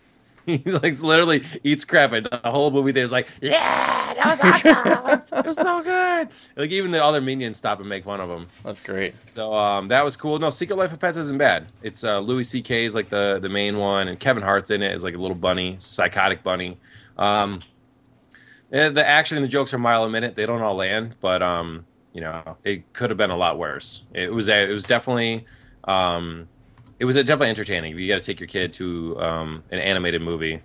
he like literally eats crap, and the whole movie there's like, yeah, that was awesome. it was so good. Like even the other minions stop and make fun of him. That's great. So um, that was cool. No, Secret Life of Pets isn't bad. It's uh, Louis C.K. is like the the main one, and Kevin Hart's in it is like a little bunny, psychotic bunny. Um, and the action and the jokes are mile a minute. They don't all land, but um, you know, it could have been a lot worse. It was it was definitely um, it was a definitely entertaining. You got to take your kid to um, an animated movie.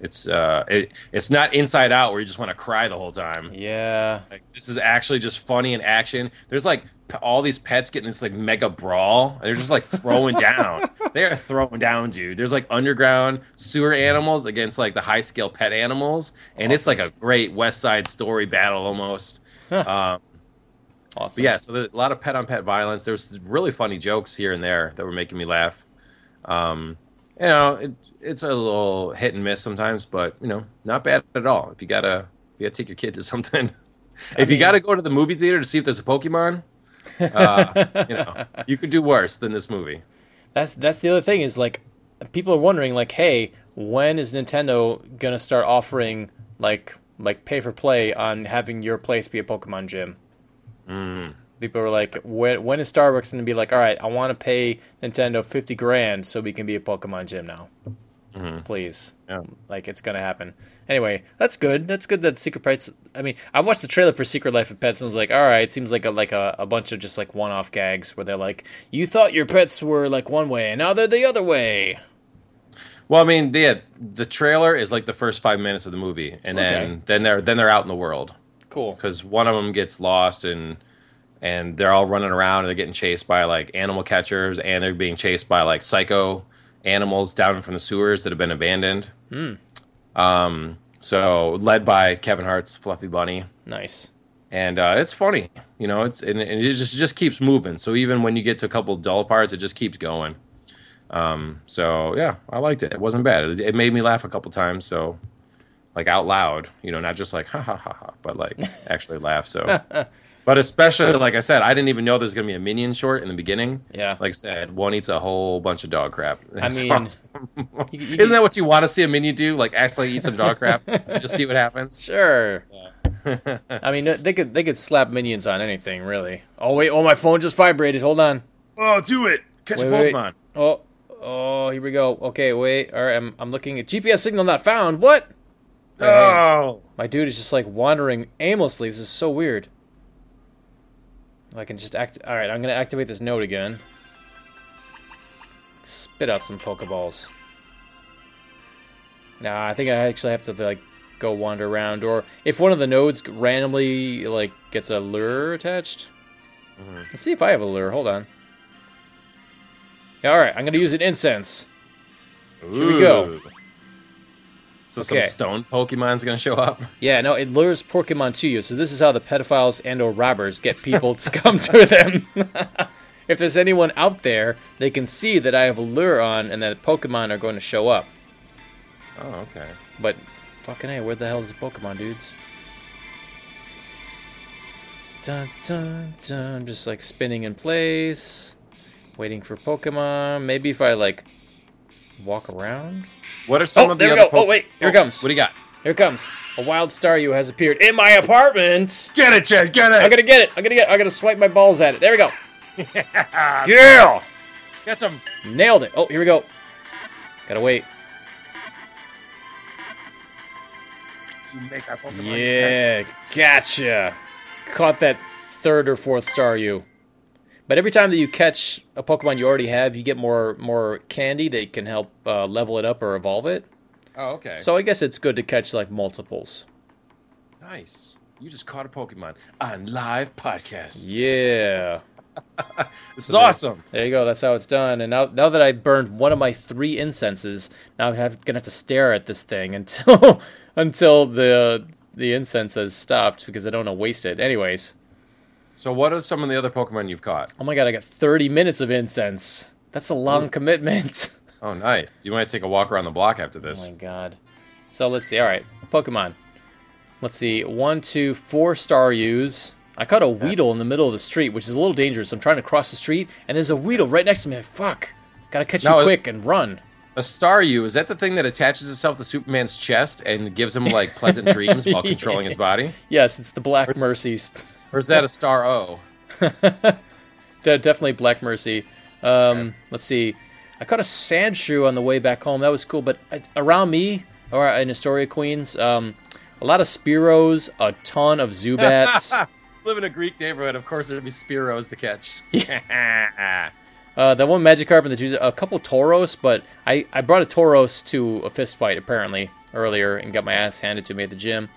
It's uh, it, it's not Inside Out where you just want to cry the whole time. Yeah. Like this is actually just funny and action. There's like p- all these pets getting this like mega brawl. They're just like throwing down. They are throwing down, dude. There's like underground sewer animals against like the high scale pet animals, and it's like a great West Side Story battle almost. Huh. Um, Awesome. but yeah, so there's a lot of pet on pet violence. There was really funny jokes here and there that were making me laugh. Um, you know, it, it's a little hit and miss sometimes, but you know, not bad at all. If you gotta, you gotta take your kid to something. if you gotta go to the movie theater to see if there's a Pokemon, uh, you know, you could do worse than this movie. That's that's the other thing is like people are wondering like, hey, when is Nintendo gonna start offering like like pay for play on having your place be a Pokemon gym? Mm. People are like, when when is Starbucks gonna be like, all right, I want to pay Nintendo fifty grand so we can be a Pokemon gym now, Mhm. please. Yeah. Like it's gonna happen. Anyway, that's good. That's good that Secret Pets. I mean, I watched the trailer for Secret Life of Pets and was like, all right, it seems like a like a, a bunch of just like one off gags where they're like, you thought your pets were like one way and now they're the other way. Well, I mean, yeah, the trailer is like the first five minutes of the movie, and then Okay. then they're then they're out in the world. Cool. because one of them gets lost and and they're all running around and they're getting chased by like animal catchers and they're being chased by like psycho animals down from the sewers that have been abandoned. Hmm. Um, so led by Kevin Hart's Fluffy Bunny, Nice. and uh, it's funny, you know. It's and, and it just it just keeps moving. So even when you get to a couple dull parts, it just keeps going. Um, so yeah, I liked it. It wasn't bad. It, it made me laugh a couple times. So like out loud, you know, not just like ha ha ha ha, but like actually laugh. So, but especially like I said, I didn't even know there's gonna be a minion short in the beginning. Yeah. Like I said, one eats a whole bunch of dog crap. It's mean, awesome. you- you- isn't that what you want to see a minion do? Like actually eat some dog crap, just see what happens. Sure. I mean, they could they could slap minions on anything, really. Oh wait, oh my phone just vibrated. Hold on. oh, do it! Catch Wait, a wait, wait. Pokemon. Oh, oh, here we go. Okay, wait. All right, I'm I'm looking at GPS signal not found. What? Hey. Oh, My dude is just like wandering aimlessly. This is so weird. I can just act. All right, I'm gonna activate this node again. Spit out some Pokeballs. Nah, I think I actually have to like go wander around, or if one of the nodes randomly like gets a lure attached. Mm-hmm. Let's see if I have a lure. Hold on. All right, I'm gonna use an incense. Here we go. So some stone Pokemon's gonna show up. Yeah, no, it lures Pokemon to you. So this is how the pedophiles and or robbers get people to come to them. if there's anyone out there, they can see that I have a lure on and that Pokemon are going to show up. Oh, okay. But fucking hey, where the hell is the Pokemon, dudes? Dun dun dun, just like spinning in place, waiting for Pokemon. Maybe if I like walk around. What are some Oh, of the there we other go. Oh, wait, here it oh, comes. What do you got? Here it comes. A wild Staryu has appeared in my apartment. Get it, Chad. Get it. I'm gonna get it. I'm gonna get. It. I'm gonna swipe my balls at it. There we go. yeah. Yeah, Get some. nailed it. Oh, here we go. Gotta wait. You make our Pokemon Yeah, gotcha. Caught that third or fourth Staryu. But every time that you catch a Pokemon you already have, you get more more candy that can help uh, level it up or evolve it. Oh, okay. So I guess it's good to catch like multiples. nice. You just caught a Pokemon on live podcast. Yeah. This is awesome. There you go. That's how it's done. And now, now that I burned one of my three incenses, now I'm have, gonna have to stare at this thing until until the the incense has stopped because I don't want to waste it. Anyways, So, what are some of the other Pokemon you've caught? oh my god, I got 30 minutes of incense. That's a long commitment. Oh, nice. Do you want to take a walk around the block after this? oh my god. So let's see. All right, Pokemon. Let's see. One, two, four Staryus. I caught a Weedle in the middle of the street, which is a little dangerous. I'm trying to cross the street, and there's a Weedle right next to me. Fuck. Gotta catch No, you quick and run. A Staryu, is that the thing that attaches itself to Superman's chest and gives him like pleasant dreams while controlling his body? Yes, it's the Black Mercies. Or is that a Starro? De- definitely Black Mercy. Um, Let's see. I caught a Sandshrew on the way back home. That was cool. But I, around me, or in Astoria, Queens, um, a lot of Spearows, a ton of Zubats. Live in a Greek neighborhood, of course there'd be Spiros to catch. uh, that one Magikarp and the two, a couple Tauros. But I, I brought a Tauros to a fist fight apparently earlier and got my ass handed to me at the gym.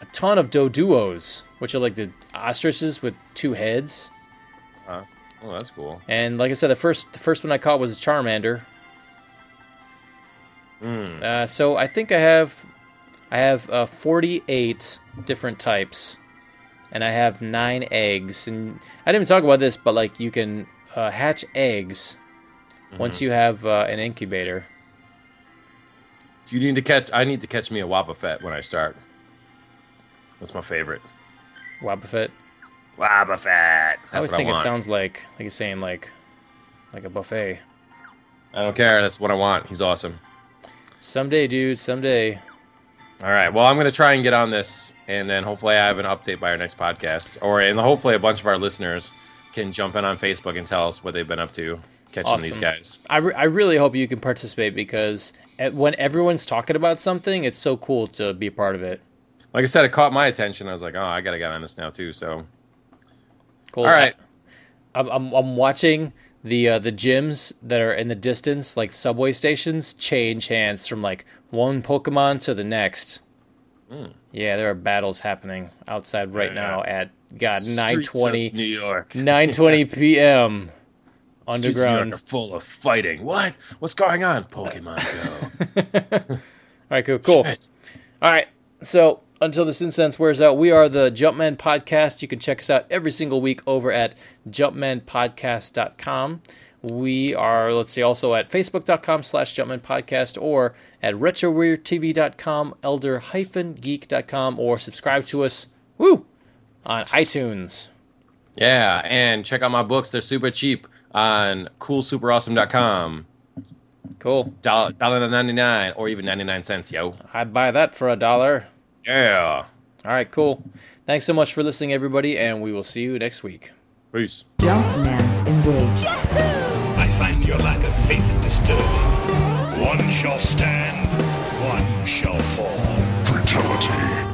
A ton of Doduos, which are like the ostriches with two heads. oh, that's cool. And like I said, the first the first one I caught was a Charmander. Mm. Uh, so I think I have I have uh, 48 different types, and I have nine eggs. And I didn't even talk about this, but like you can uh, hatch eggs once you have uh, an incubator. You need to catch. I need to catch me a Wobbuffet when I start. That's my favorite. Wobbuffet. Wobbuffet. I always what I think it sounds like like you're saying like like a buffet. I don't care. That's what I want. He's awesome. Someday, dude. Someday. All right. Well, I'm going to try and get on this, and then hopefully I have an update by our next podcast, or and hopefully a bunch of our listeners can jump in on Facebook and tell us what they've been up to catching these guys. I, re- I really hope you can participate because at, when everyone's talking about something, it's so cool to be a part of it. Like I said, it caught my attention. I was like, oh, I got to get on this now too. So, Cool. all right. I'm, I'm, I'm watching the uh, the gyms that are in the distance, like subway stations, change hands from like one Pokemon to the next. Yeah, there are battles happening outside right. Yeah. now at God nine twenty New York. nine twenty p.m. Streets of New York underground. are full of fighting. What? What's going on? Pokemon Go. All right, cool, cool. Shit. All right. So until this incense wears out, we are the Jumpman Podcast. You can check us out every single week over at jumpmanpodcast.com. We are, let's see, also at facebook.com slash jumpmanpodcast or at retroweirdtv.com, elder-geek.com, or subscribe to us, woo, on iTunes. yeah, and check out my books. They're super cheap on coolsuperawesome.com. Cool. Dollar dollar ninety nine or even ninety nine cents, yo. I'd buy that for a dollar. Yeah. All right, cool. Thanks so much for listening, everybody, and we will see you next week. Peace. Jumpman engage. I find your lack of faith disturbing. One shall stand, one shall fall. Fatality.